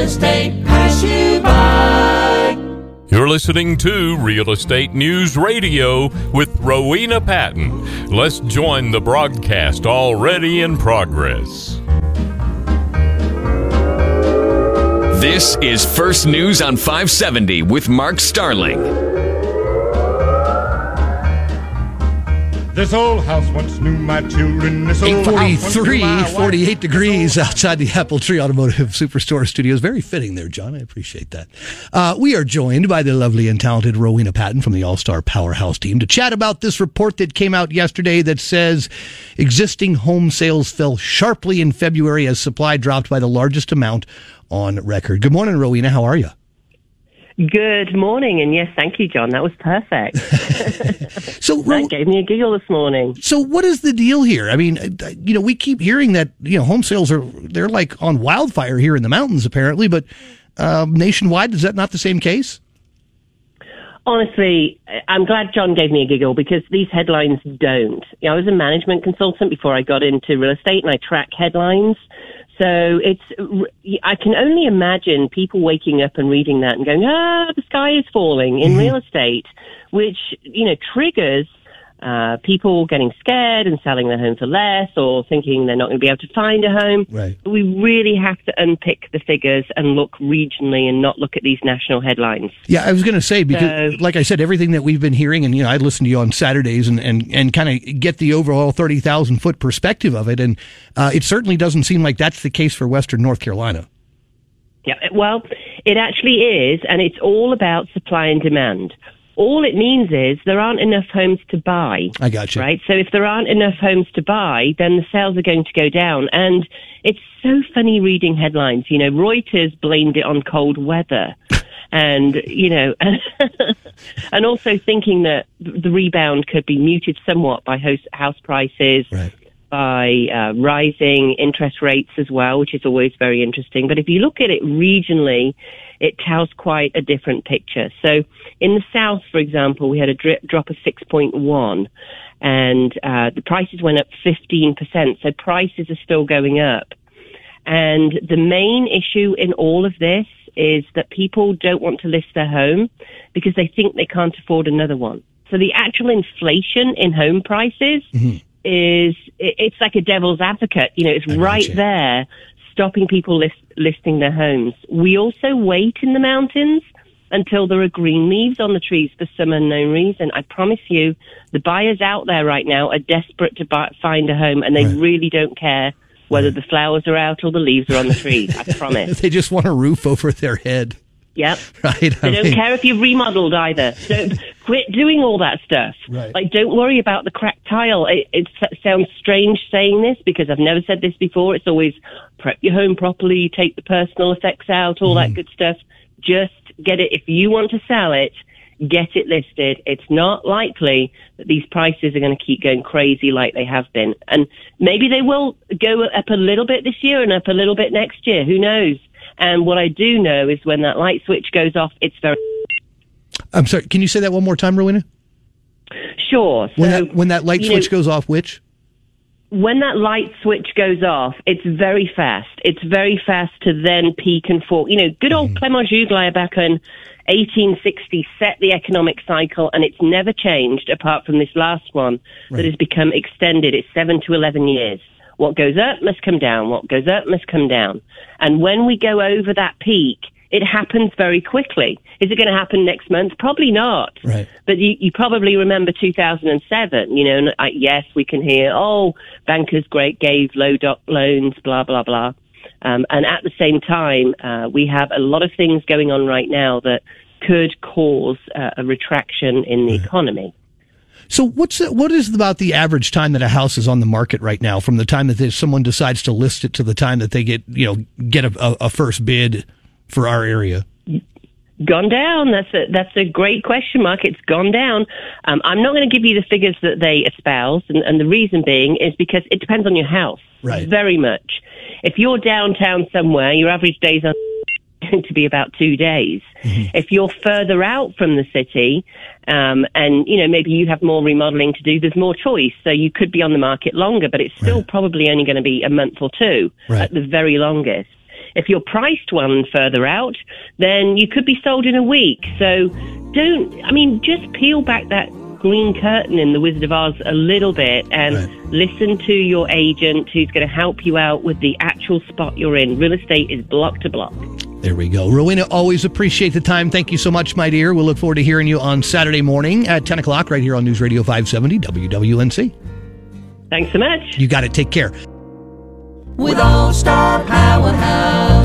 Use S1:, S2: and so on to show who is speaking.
S1: real estate pass you by.
S2: You're listening to Real Estate News Radio with Rowena Patton. Let's join the broadcast already in progress.
S3: This is First News on 570 with Mark Starling.
S4: This old house once knew my children. This old house once knew
S5: 843,
S4: wife.
S5: 48 degrees outside the Apple Tree Automotive Superstore studios. Very fitting there, John. I appreciate that. Uh, we are joined by the lovely and talented Rowena Patton from the All Star Powerhouse team to chat about this report that came out yesterday that says existing home sales fell sharply in February as supply dropped by the largest amount on record. Good morning, Rowena. How are you?
S6: Good morning, and yes, thank you, John. That was perfect.
S5: So,
S6: that gave me a giggle this morning.
S5: So what is the deal here? I mean, uh, you know, we keep hearing that you know home sales are they're like on wildfire here in the mountains apparently, but um, nationwide is that not the same case?
S6: Honestly, I'm glad John gave me a giggle because these headlines don't. You know, I was a management consultant before I got into real estate, and I track headlines. So it's, I can only imagine people waking up and reading that and going, ah, the sky is falling in real estate, which, you know, triggers uh, people getting scared and selling their home for less or thinking they're not going to be able to find a home.
S5: Right.
S6: We really have to unpick the figures and look regionally and not look at these national headlines.
S5: Yeah, I was going to say because,
S6: So-
S5: like I said, everything that we've been hearing, and you know, I listen to you on Saturdays and and, and kind of get the overall thirty thousand foot perspective of it, and uh, it certainly doesn't seem like that's the case for Western North Carolina.
S6: Yeah, well, it actually is, and it's all about supply and demand. All it means is there aren't enough homes to buy.
S5: I got you.
S6: Right? So if there aren't enough homes to buy, then the sales are going to go down. And it's so funny reading headlines. You know, Reuters blamed it on cold weather. And, you know, and also thinking that the rebound could be muted somewhat by house, house prices,
S5: Right.
S6: By uh, rising interest rates as well, which is always very interesting. But if you look at it regionally, it tells quite a different picture. So in the south, for example, we had a dri- drop of 6.1 and uh, the prices went up 15%. So prices are still going up. And the main issue in all of this is that people don't want to list their home because they think they can't afford another one. So the actual inflation in home prices is it- it's like a devil's advocate. You know, it's
S5: I
S6: right there stopping people list, listing their homes. We also wait in the mountains until there are green leaves on the trees for some unknown reason. I promise you, the buyers out there right now are desperate to buy, find a home and they
S5: Right.
S6: really don't care whether the flowers are out or the leaves are on the trees. I promise.
S5: They just want a roof over their head,
S6: Yep.
S5: right?
S6: They don't care if you've remodeled either. Don't quit doing all that stuff.
S5: Right.
S6: Like, don't worry about the cracked tile. It, it sounds strange saying this because I've never said this before. It's always prep your home properly, take the personal effects out, all that mm-hmm. good stuff. Just get it. If you want to sell it, get it listed. It's not likely that these prices are going to keep going crazy like they have been. And maybe they will go up a little bit this year and up a little bit next year. Who knows? And what I do know is when that light switch goes off, it's very
S5: I'm sorry. Can you say that one more time, Rowena?
S6: sure. So
S5: When that when that light switch
S6: know,
S5: goes off, which?
S6: when that light switch goes off, it's very fast. It's very fast to then peak and fall. You know, good old mm-hmm. Clement Juglar back in 1860 set the economic cycle and it's never changed apart from this last one that has become extended. It's seven to 11 years. What goes up must come down. What goes up must come down. And when we go over that peak, it happens very quickly. Is it going to happen next month? Probably not.
S5: Right.
S6: But you, you probably remember 2007, you know, and I, yes, we can hear, oh, bankers great gave low doc loans, blah, blah, blah. Um, and at the same time, uh, we have a lot of things going on right now that could cause uh, a retraction in the economy.
S5: So what's what is about the average time that a house is on the market right now, from the time that someone decides to list it to the time that they get you know get a, a, a first bid for our area?
S6: Gone down. That's a that's a great question mark. It's gone down. Um, I'm not going to give you the figures that they espouse, and, and the reason being is because it depends on your house.
S5: Right.
S6: Very much. If you're downtown somewhere, your average days are going to be about two days. If you're further out from the city, um, and you know maybe you have more remodeling to do, there's more choice, so you could be on the market longer, but it's still
S5: Right.
S6: probably only going to be a month or two
S5: Right.
S6: at the very longest. If you're priced one further out, then you could be sold in a week. So don't, I mean, just peel back that green curtain in The Wizard of Oz a little bit and
S5: Right.
S6: listen to your agent who's going to help you out with the actual spot you're in. Real estate is block to block.
S5: There we go. Rowena, always appreciate the time. Thank you so much, my dear. We'll look forward to hearing you on Saturday morning at 10 o'clock right here on News Radio 570 WWNC.
S6: Thanks so much.
S5: You got it. Take care.
S1: With All Star Powerhouse.